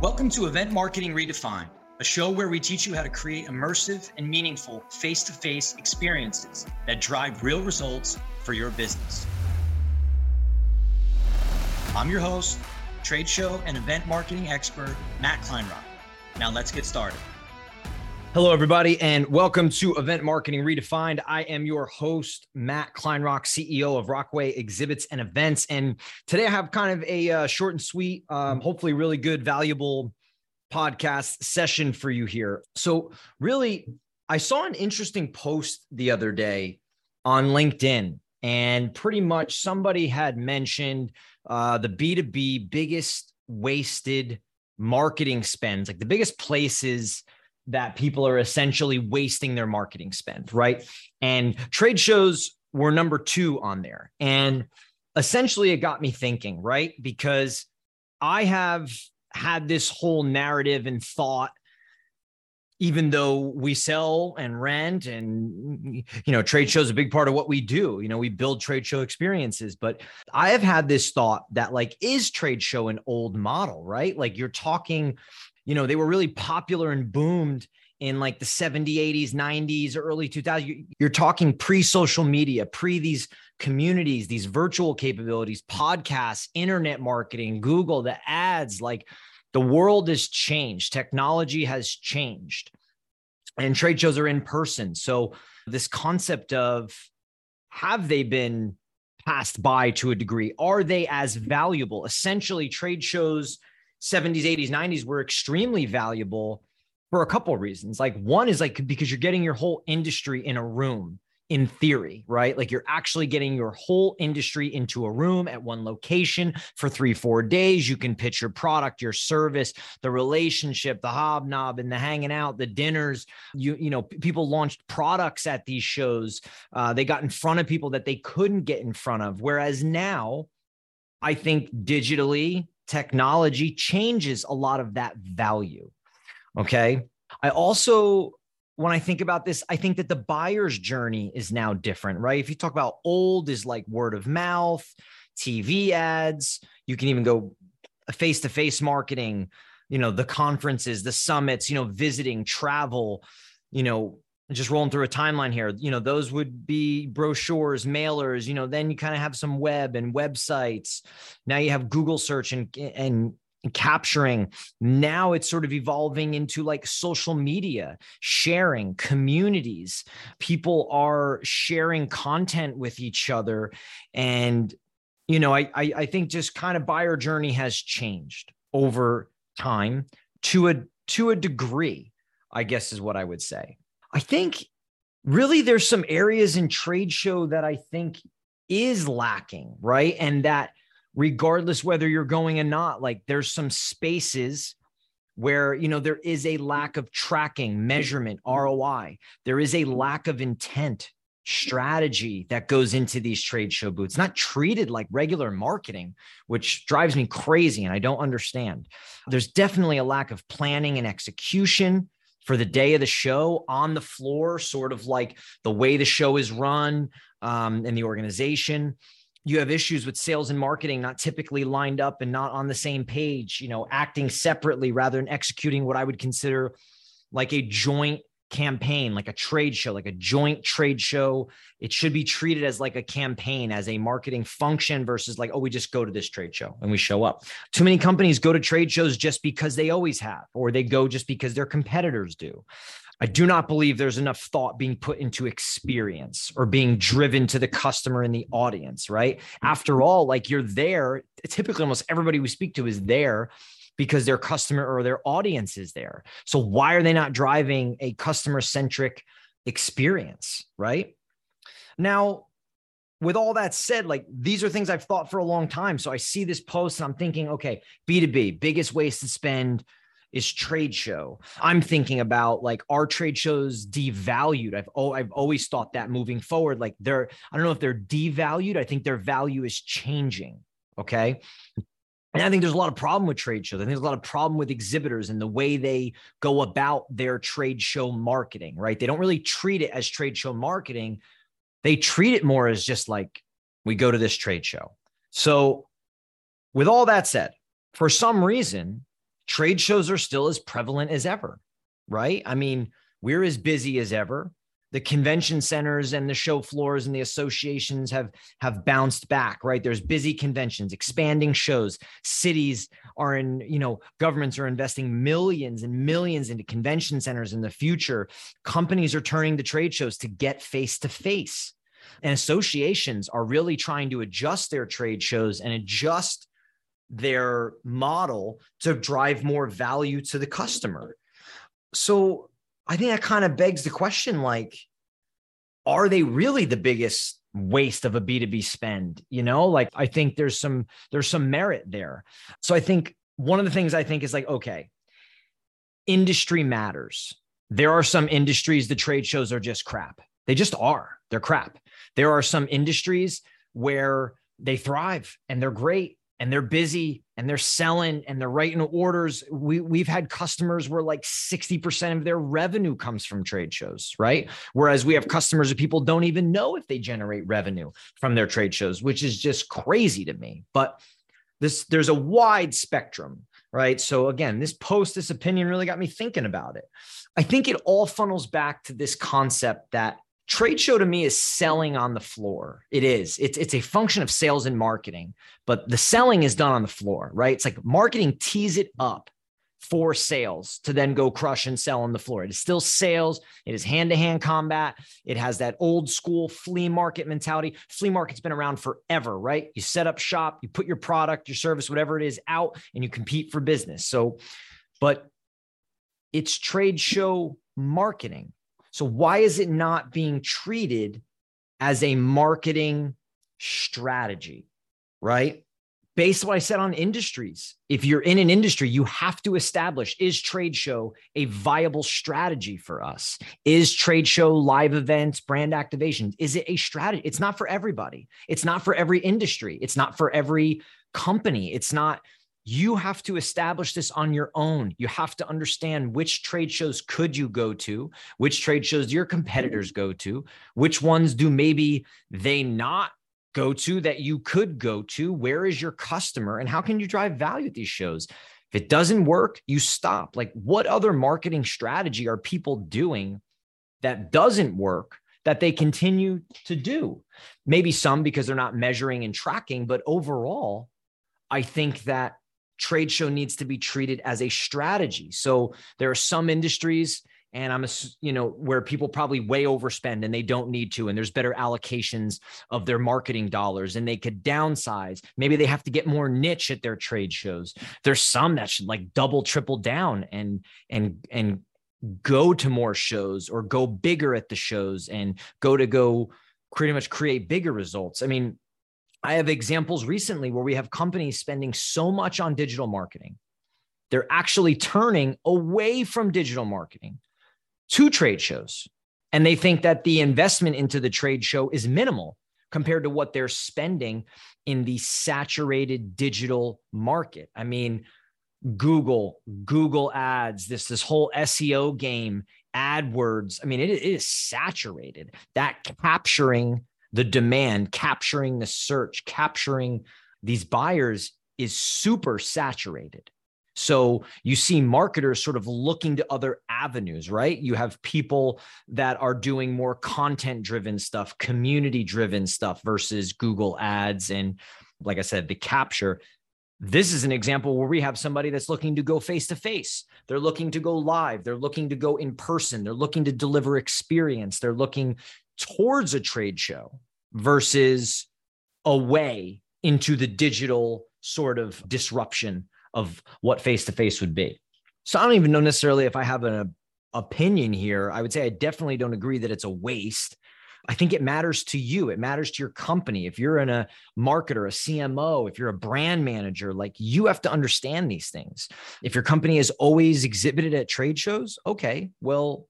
Welcome to Event Marketing Redefined, a show where we teach you how to create immersive and meaningful face to face experiences that drive real results for your business. I'm your host, trade show and event marketing expert, Matt Kleinrock. Now let's get started. Hello, everybody, and welcome to Event Marketing Redefined. I am your host, Matt Kleinrock, CEO of Rockway Exhibits and Events. And today I have kind of a uh, short and sweet, um, hopefully, really good, valuable podcast session for you here. So, really, I saw an interesting post the other day on LinkedIn, and pretty much somebody had mentioned uh, the B2B biggest wasted marketing spends, like the biggest places that people are essentially wasting their marketing spend, right? And trade shows were number two on there. And essentially, it got me thinking, right? Because I have had this whole narrative and thought even though we sell and rent and you know trade shows a big part of what we do you know we build trade show experiences but i have had this thought that like is trade show an old model right like you're talking you know, they were really popular and boomed in like the 70s, 80s, 90s, early 2000s. You're talking pre social media, pre these communities, these virtual capabilities, podcasts, internet marketing, Google, the ads. Like the world has changed, technology has changed, and trade shows are in person. So, this concept of have they been passed by to a degree? Are they as valuable? Essentially, trade shows 70s, 80s, 90s were extremely valuable for a couple of reasons. Like one is like because you're getting your whole industry in a room in theory, right? Like you're actually getting your whole industry into a room at one location for three, four days. You can pitch your product, your service, the relationship, the hobnob, and the hanging out, the dinners. You, you know, people launched products at these shows. Uh, they got in front of people that they couldn't get in front of. Whereas now, I think digitally, technology changes a lot of that value. Okay. I also, when I think about this, I think that the buyer's journey is now different, right? If you talk about old is like word of mouth, TV ads, you can even go face to face marketing, you know, the conferences, the summits, you know, visiting, travel, you know, just rolling through a timeline here. You know those would be brochures mailers you know then you kind of have some web and websites. Now you have google search and and capturing. Now it's sort of evolving into like social media sharing communities. People are sharing content with each other. And you know i i, I think just kind of buyer journey has changed over time to a to a degree i guess is what i would say I think really there's some areas in trade show that I think is lacking, right? And that regardless whether you're going or not, like there's some spaces where you know there is a lack of tracking, measurement, ROI. There is a lack of intent, strategy that goes into these trade show booths, not treated like regular marketing, which drives me crazy and I don't understand. There's definitely a lack of planning and execution for the day of the show on the floor, sort of like the way the show is run um, the organization. You have issues with sales and marketing not typically lined up and not on the same page, you know, acting separately rather than executing what I would consider like a joint campaign, like a trade show, like a joint trade show. It should be treated as like a campaign, as a marketing function versus like, oh, we just go to this trade show and we show up. Too many companies go to trade shows just because they always have, or they go just because their competitors do. I do not believe there's enough thought being put into experience or being driven to the customer and the audience, right? After all, like you're there, typically almost everybody we speak to is there because their customer or their audience is there. So why are they not driving a customer centric experience, right? Now, with all that said, like these are things I've thought for a long time. So I see this post and I'm thinking, okay, B2B, biggest waste to spend is trade show. I'm thinking about like are trade shows devalued? I've oh I've always thought that moving forward, like they're I don't know if they're devalued. I think their value is changing. Okay. And I think there's a lot of problem with trade shows. I think there's a lot of problem with exhibitors and the way they go about their trade show marketing, right? They don't really treat it as trade show marketing. They treat it more as just like we go to this trade show. So, with all that said, for some reason, trade shows are still as prevalent as ever, right? I mean, we're as busy as ever the convention centers and the show floors and the associations have have bounced back right? There's busy conventions expanding shows. Cities are in you know governments are investing millions and millions into convention centers in the future. Companies are turning to trade shows to get face to face. And associations are really trying to adjust their trade shows and adjust their model to drive more value to the customer. So I think that kind of begs the question like, are they really the biggest waste of a B2B spend? You know, like I think there's some there's some merit there. So I think one of the things I think is like, okay, industry matters. There are some industries the trade shows are just crap. They just are. They're crap. There are some industries where they thrive and they're great and they're busy and they're selling and they're writing orders. We, we've had customers where like 60% of their revenue comes from trade shows, right? Whereas we have customers that people don't even know if they generate revenue from their trade shows, which is just crazy to me. But this there's a wide spectrum, right? So again, this post, this opinion really got me thinking about it. I think it all funnels back to this concept that trade show to me is selling on the floor. It is. It's it's a function of sales and marketing, but the selling is done on the floor, right? It's like marketing tees it up for sales to then go crush and sell on the floor. It is still sales. It is hand to hand combat. It has that old school flea market mentality. Flea market's been around forever, right? You set up shop, you put your product, your service, whatever it is out, and you compete for business. So, but it's trade show marketing so, why is it not being treated as a marketing strategy? Right. Based on what I said on industries, if you're in an industry, you have to establish is trade show a viable strategy for us? Is trade show live events, brand activation? Is it a strategy? It's not for everybody. It's not for every industry. It's not for every company. It's not you have to establish this on your own. You have to understand which trade shows could you go to, which trade shows your competitors go to, which ones do maybe they not go to that you could go to. Where is your customer and how can you drive value at these shows? If it doesn't work, you stop. Like what other marketing strategy are people doing that doesn't work that they continue to do? Maybe some because they're not measuring and tracking, but overall, I think that trade show needs to be treated as a strategy. So there are some industries and I'm a, you know where people probably way overspend and they don't need to and there's better allocations of their marketing dollars and they could downsize. Maybe they have to get more niche at their trade shows. There's some that should like double triple down and and and go to more shows or go bigger at the shows and go to go pretty much create bigger results. I mean I have examples recently where we have companies spending so much on digital marketing. They're actually turning away from digital marketing to trade shows. And they think that the investment into the trade show is minimal compared to what they're spending in the saturated digital market. I mean, Google, Google ads, this, this whole SEO game, AdWords. I mean, it, it is saturated. That capturing the demand, capturing the search, capturing these buyers is super saturated. So you see marketers sort of looking to other avenues, right? You have people that are doing more content driven stuff, community driven stuff versus Google ads. And like I said, the capture. This is an example where we have somebody that's looking to go face to face. They're looking to go live. They're looking to go in person. They're looking to deliver experience. They're looking towards a trade show versus away into the digital sort of disruption of what face to face would be. So I don't even know necessarily if I have an opinion here. I would say I definitely don't agree that it's a waste. I think it matters to you. It matters to your company. If you're in a marketer, a CMO, if you're a brand manager, like you have to understand these things. If your company is always exhibited at trade shows, okay, well,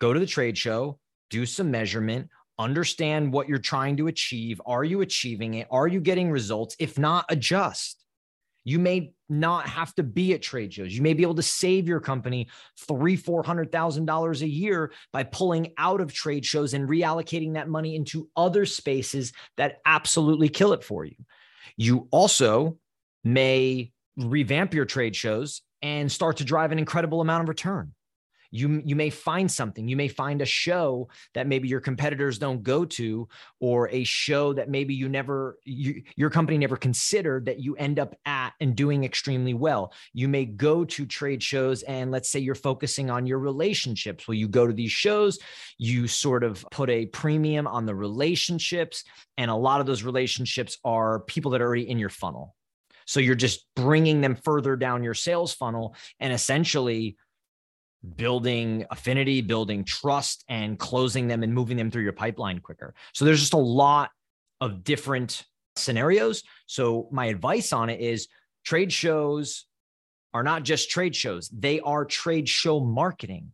go to the trade show, do some measurement, understand what you're trying to achieve. Are you achieving it? Are you getting results? If not, adjust. You may not have to be at trade shows. You may be able to save your company three, four hundred thousand dollars a year by pulling out of trade shows and reallocating that money into other spaces that absolutely kill it for you. You also may revamp your trade shows and start to drive an incredible amount of return you you may find something. You may find a show that maybe your competitors don't go to or a show that maybe you never you, your company never considered that you end up at and doing extremely well. You may go to trade shows and let's say you're focusing on your relationships. Well you go to these shows you sort of put a premium on the relationships and a lot of those relationships are people that are already in your funnel. So you're just bringing them further down your sales funnel and essentially building affinity, building trust, and closing them and moving them through your pipeline quicker. So there's just a lot of different scenarios. So my advice on it is trade shows are not just trade shows, they are trade show marketing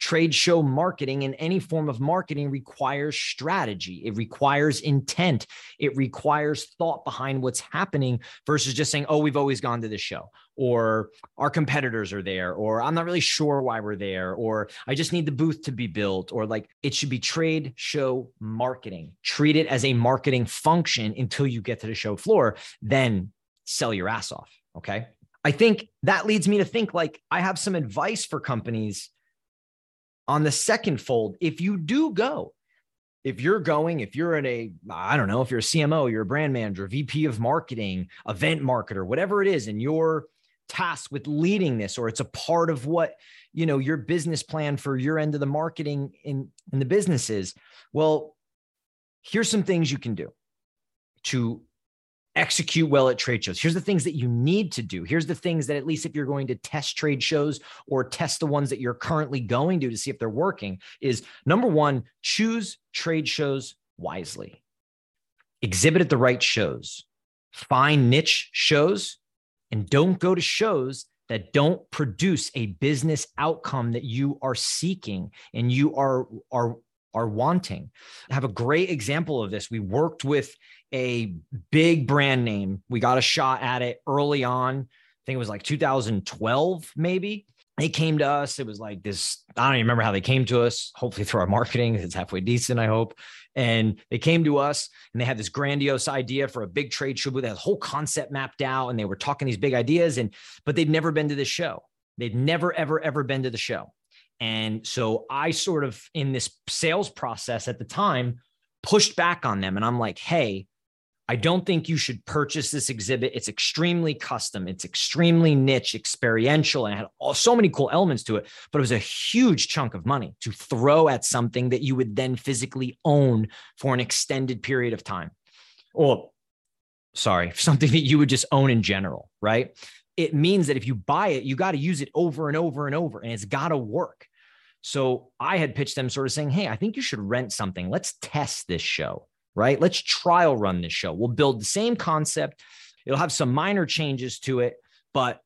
trade show marketing and any form of marketing requires strategy. It requires intent. It requires thought behind what's happening versus just saying, oh, we've always gone to this show, or our competitors are there, or I'm not really sure why we're there, or I just need the booth to be built, or like it should be trade show marketing. Treat it as a marketing function until you get to the show floor, then sell your ass off. Okay. I think that leads me to think like I have some advice for companies on the second fold, if you do go, if you're going, if you're in a, I don't know, if you're a CMO, you're a brand manager, VP of marketing, event marketer, whatever it is, and you're tasked with leading this, or it's a part of what, you know, your business plan for your end of the marketing in, in the business is, well, here's some things you can do to execute well at trade shows. Here's the things that you need to do. Here's the things that, at least if you're going to test trade shows or test the ones that you're currently going to to see if they're working, is number one, choose trade shows wisely, exhibit at the right shows, find niche shows, and don't go to shows that don't produce a business outcome that you are seeking and you are are are wanting. I have a great example of this. We worked with a big brand name. We got a shot at it early on. I think it was like 2012, maybe. They came to us. It was like this. I don't even remember how they came to us. Hopefully through our marketing. It's halfway decent, I hope. And they came to us and they had this grandiose idea for a big trade show. They had whole concept mapped out and they were talking these big ideas. And but they'd never been to the show. They'd never, ever, ever been to the show. And so I sort of in this sales process at the time pushed back on them. And I'm like, hey, I don't think you should purchase this exhibit. It's extremely custom, it's extremely niche, experiential, and it had all, so many cool elements to it. But it was a huge chunk of money to throw at something that you would then physically own for an extended period of time. Or, sorry, something that you would just own in general, right? It means that if you buy it, you got to use it over and over and over, and it's got to work. So I had pitched them sort of saying, Hey, I think you should rent something. Let's test this show right? Let's trial run this show. We'll build the same concept. It'll have some minor changes to it, but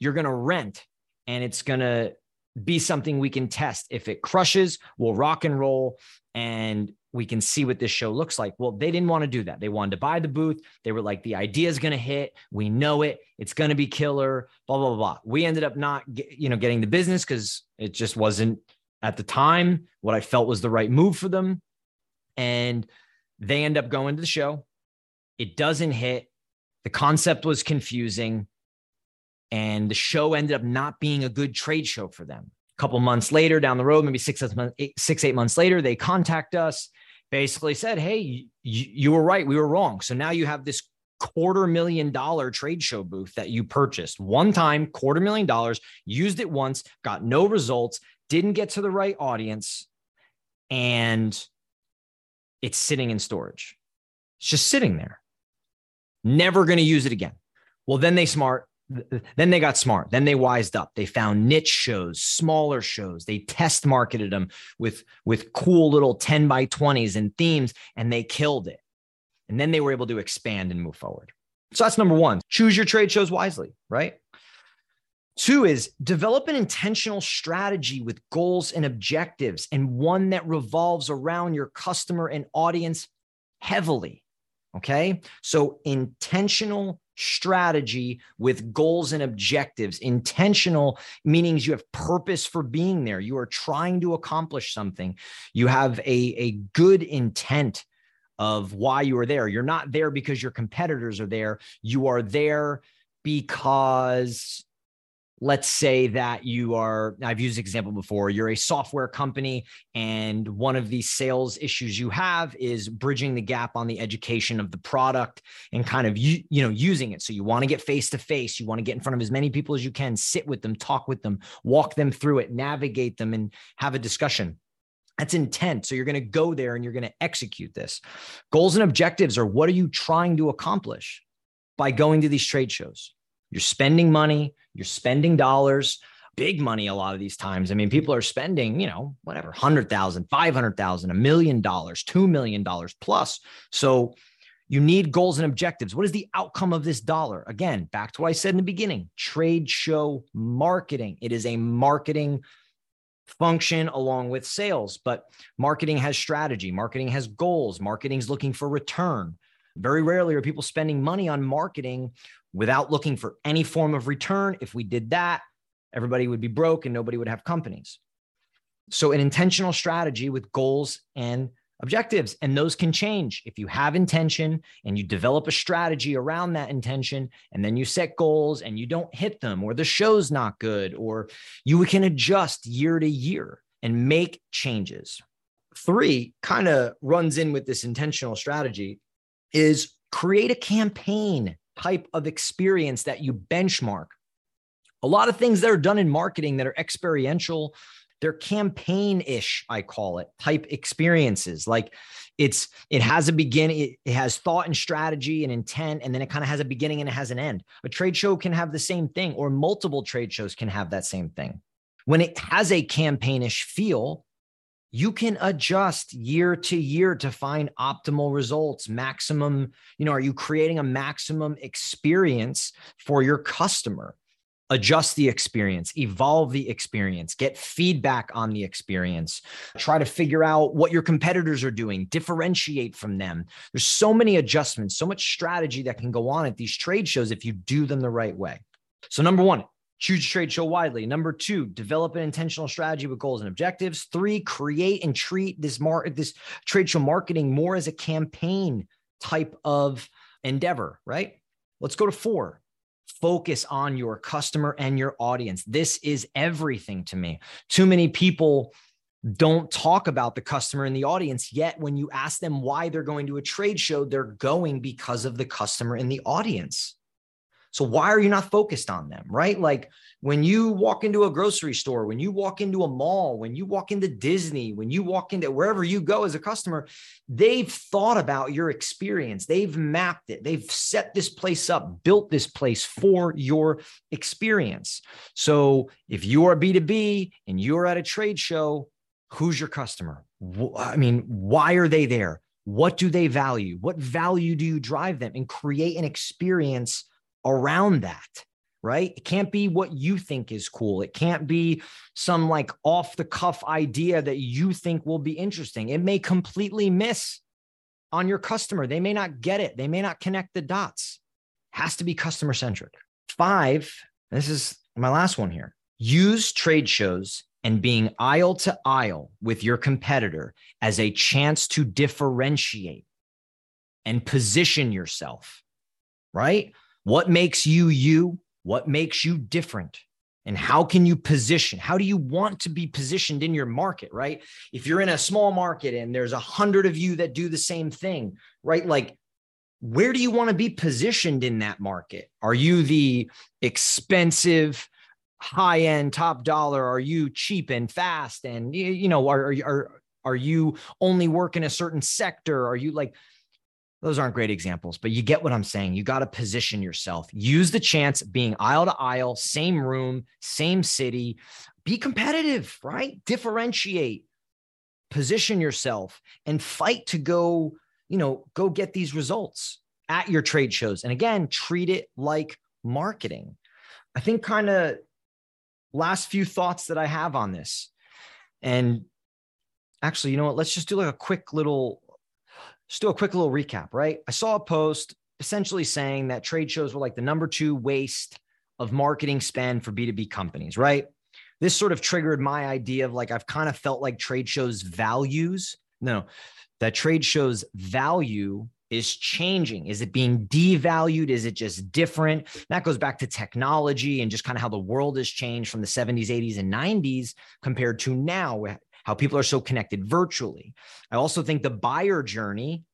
you're going to rent and it's going to be something we can test. If it crushes, we'll rock and roll and we can see what this show looks like. Well, they didn't want to do that. They wanted to buy the booth. They were like, the idea is going to hit. We know it. It's going to be killer, blah, blah, blah. We ended up not, you know, getting the business because it just wasn't at the time what I felt was the right move for them. And they end up going to the show. It doesn't hit. The concept was confusing. And the show ended up not being a good trade show for them. Couple months later, down the road, maybe six, eight, six, eight months later, they contact us, basically said, Hey, you, you were right. We were wrong. So now you have this quarter million dollar trade show booth that you purchased one time, quarter million dollars, used it once, got no results, didn't get to the right audience. And it's sitting in storage. It's just sitting there. Never going to use it again. Well, then they smart. Then they got smart. Then they wised up. They found niche shows, smaller shows. They test marketed them with, with cool little 10 by 20s and themes, and they killed it. And then they were able to expand and move forward. So that's number one. Choose your trade shows wisely, right? Two is develop an intentional strategy with goals and objectives, and one that revolves around your customer and audience heavily. Okay. So, intentional strategy with goals and objectives. Intentional meanings you have purpose for being there. You are trying to accomplish something. You have a, a good intent of why you are there. You're not there because your competitors are there. You are there because let's say that you are i've used example before you're a software company and one of the sales issues you have is bridging the gap on the education of the product and kind of you, you know using it so you want to get face to face you want to get in front of as many people as you can sit with them talk with them walk them through it navigate them and have a discussion that's intent. So you're going to go there and you're going to execute this. Goals and objectives are what are you trying to accomplish by going to these trade shows? You're spending money, you're spending dollars, big money a lot of these times. I mean, people are spending, you know, whatever, 100,000, 500,000, a million dollars, 2 million dollars plus. So you need goals and objectives. What is the outcome of this dollar? Again, back to what I said in the beginning, trade show marketing. It is a marketing function along with sales, but marketing has strategy, marketing has goals, marketing's looking for return. Very rarely are people spending money on marketing without looking for any form of return. If we did that, everybody would be broke and nobody would have companies. So, an intentional strategy with goals and objectives, and those can change. If you have intention and you develop a strategy around that intention, and then you set goals and you don't hit them, or the show's not good, or you can adjust year to year and make changes. Three kind of runs in with this intentional strategy is create a campaign type of experience that you benchmark. A lot of things that are done in marketing that are experiential, they're campaign ish, I call it type experiences. Like it's, it has a beginning, it, it has thought and strategy and intent, and then it kind of has a beginning and it has an end. A trade show can have the same thing, or multiple trade shows can have that same thing. When it has a campaignish feel, you can adjust year to year to find optimal results maximum you know are you creating a maximum experience for your customer? Adjust the experience evolve the experience get feedback on the experience try to figure out what your competitors are doing differentiate from them. There's so many adjustments so much strategy that can go on at these trade shows if you do them the right way. So number 1 Choose trade show widely. Number two, develop an intentional strategy with goals and objectives. Three, create and treat this mar- this trade show marketing more as a campaign type of endeavor, right? Let's go to four. Focus on your customer and your audience. This is everything to me. Too many people don't talk about the customer and the audience yet when you ask them why they're going to a trade show they're going because of the customer and the audience so why are you not focused on them, right? Like when you walk into a grocery store, when you walk into a mall, when you walk into Disney, when you walk into wherever you go as a customer, they've thought about your experience. They've mapped it. They've set this place up, built this place for your experience. So if you are B2B and you're at a trade show, who's your customer? I mean, why are they there? What do they value? What value do you drive them and create an experience around that right? It can't be what you think is cool. It can't be some like off the cuff idea that you think will be interesting. It may completely miss on your customer. They may not get it. They may not connect the dots. Has to be customer centric. Five, this is my last one here. Use trade shows and being aisle to aisle with your competitor as a chance to differentiate and position yourself, right? What makes you you? What makes you different? And how can you position? How do you want to be positioned in your market, right? If you're in a small market and there's a hundred of you that do the same thing, right? Like, where do you want to be positioned in that market? Are you the expensive, high end, top dollar? Are you cheap and fast? And you know, are are are you only work in a certain sector? Are you like those aren't great examples, but you get what I'm saying. You got to position yourself. Use the chance being aisle to aisle, same room, same city. Be competitive, right? Differentiate, position yourself, and fight to go, you know, go get these results at your trade shows. And again, treat it like marketing. I think kind of last few thoughts that I have on this. And actually, you know what? Let's just do like a quick little just do a quick little recap, right? I saw a post essentially saying that trade shows were like the number two waste of marketing spend for B2B companies, right? This sort of triggered my idea of like, I've kind of felt like trade shows values, no, that trade shows value is changing? Is it being devalued? Is it just different? That goes back to technology and just kind of how the world has changed from the 70s, 80s, and 90s compared to now, how people are so connected virtually. I also think the buyer journey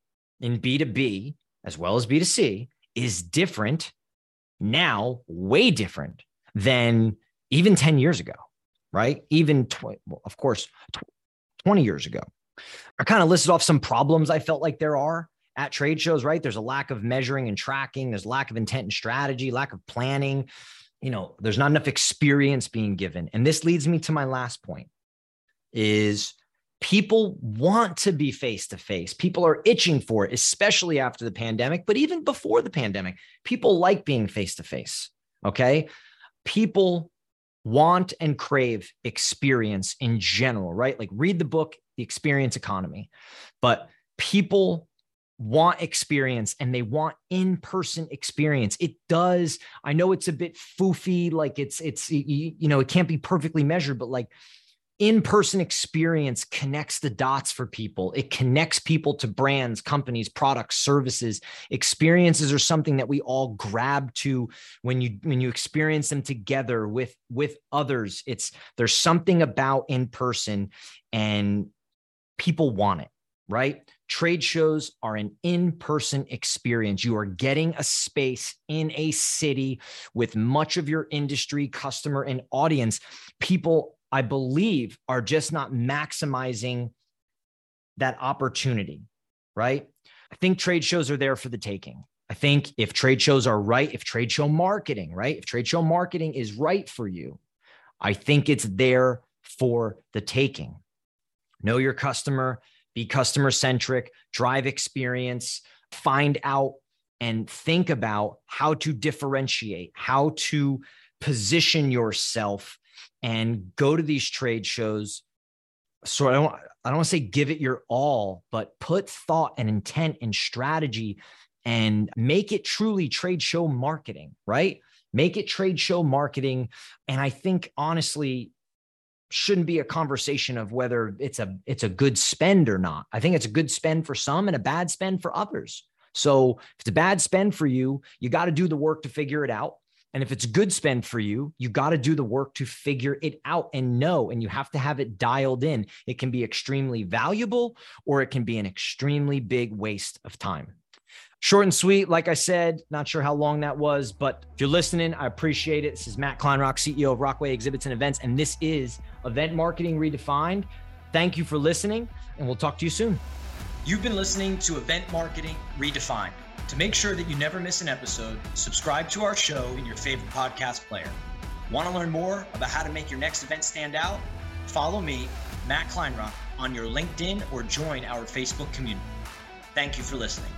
in B2B as well as B2C is different now, way different than even 10 years ago, right? Even, tw- well, of course, tw- 20 years ago. I kind of listed off some problems I felt like there are at trade shows, right? There's a lack of measuring and tracking, there's lack of intent and strategy, lack of planning. You know, there's not enough experience being given. And this leads me to my last point is people want to be face to face. People are itching for it, especially after the pandemic, but even before the pandemic, people like being face to face. Okay. People want and crave experience in general, right? Like read the book, The Experience Economy. But people want experience and they want in-person experience it does i know it's a bit foofy like it's it's you, you know it can't be perfectly measured but like in-person experience connects the dots for people. It connects people to brands companies products services. Experiences are something that we all grab to when you when you experience them together with with others. It's there's something about in person and people want it right? Trade shows are an in-person experience. You are getting a space in a city with much of your industry customer and audience. People I believe, are just not maximizing that opportunity, right? I think trade shows are there for the taking. I think if trade shows are right, if trade show marketing, right? If trade show marketing is right for you, I think it's there for the taking. Know your customer, be customer centric, drive experience, find out and think about how to differentiate, how to position yourself and go to these trade shows. So I don't, I don't want to say give it your all, but put thought and intent and strategy and make it truly trade show marketing, right? Make it trade show marketing. And I think honestly, shouldn't be a conversation of whether it's a it's a good spend or not. I think it's a good spend for some and a bad spend for others. So if it's a bad spend for you, you got to do the work to figure it out. And if it's good spend for you, you got to do the work to figure it out and know, and you have to have it dialed in. It can be extremely valuable or it can be an extremely big waste of time. Short and sweet, like I said, not sure how long that was, but if you're listening, I appreciate it. This is Matt Kleinrock, CEO of Rockway Exhibits and Events, and this is Event Marketing Redefined. Thank you for listening, and we'll talk to you soon. You've been listening to Event Marketing Redefined. To make sure that you never miss an episode, subscribe to our show in your favorite podcast player. Want to learn more about how to make your next event stand out? Follow me, Matt Kleinrock, on your LinkedIn or join our Facebook community. Thank you for listening.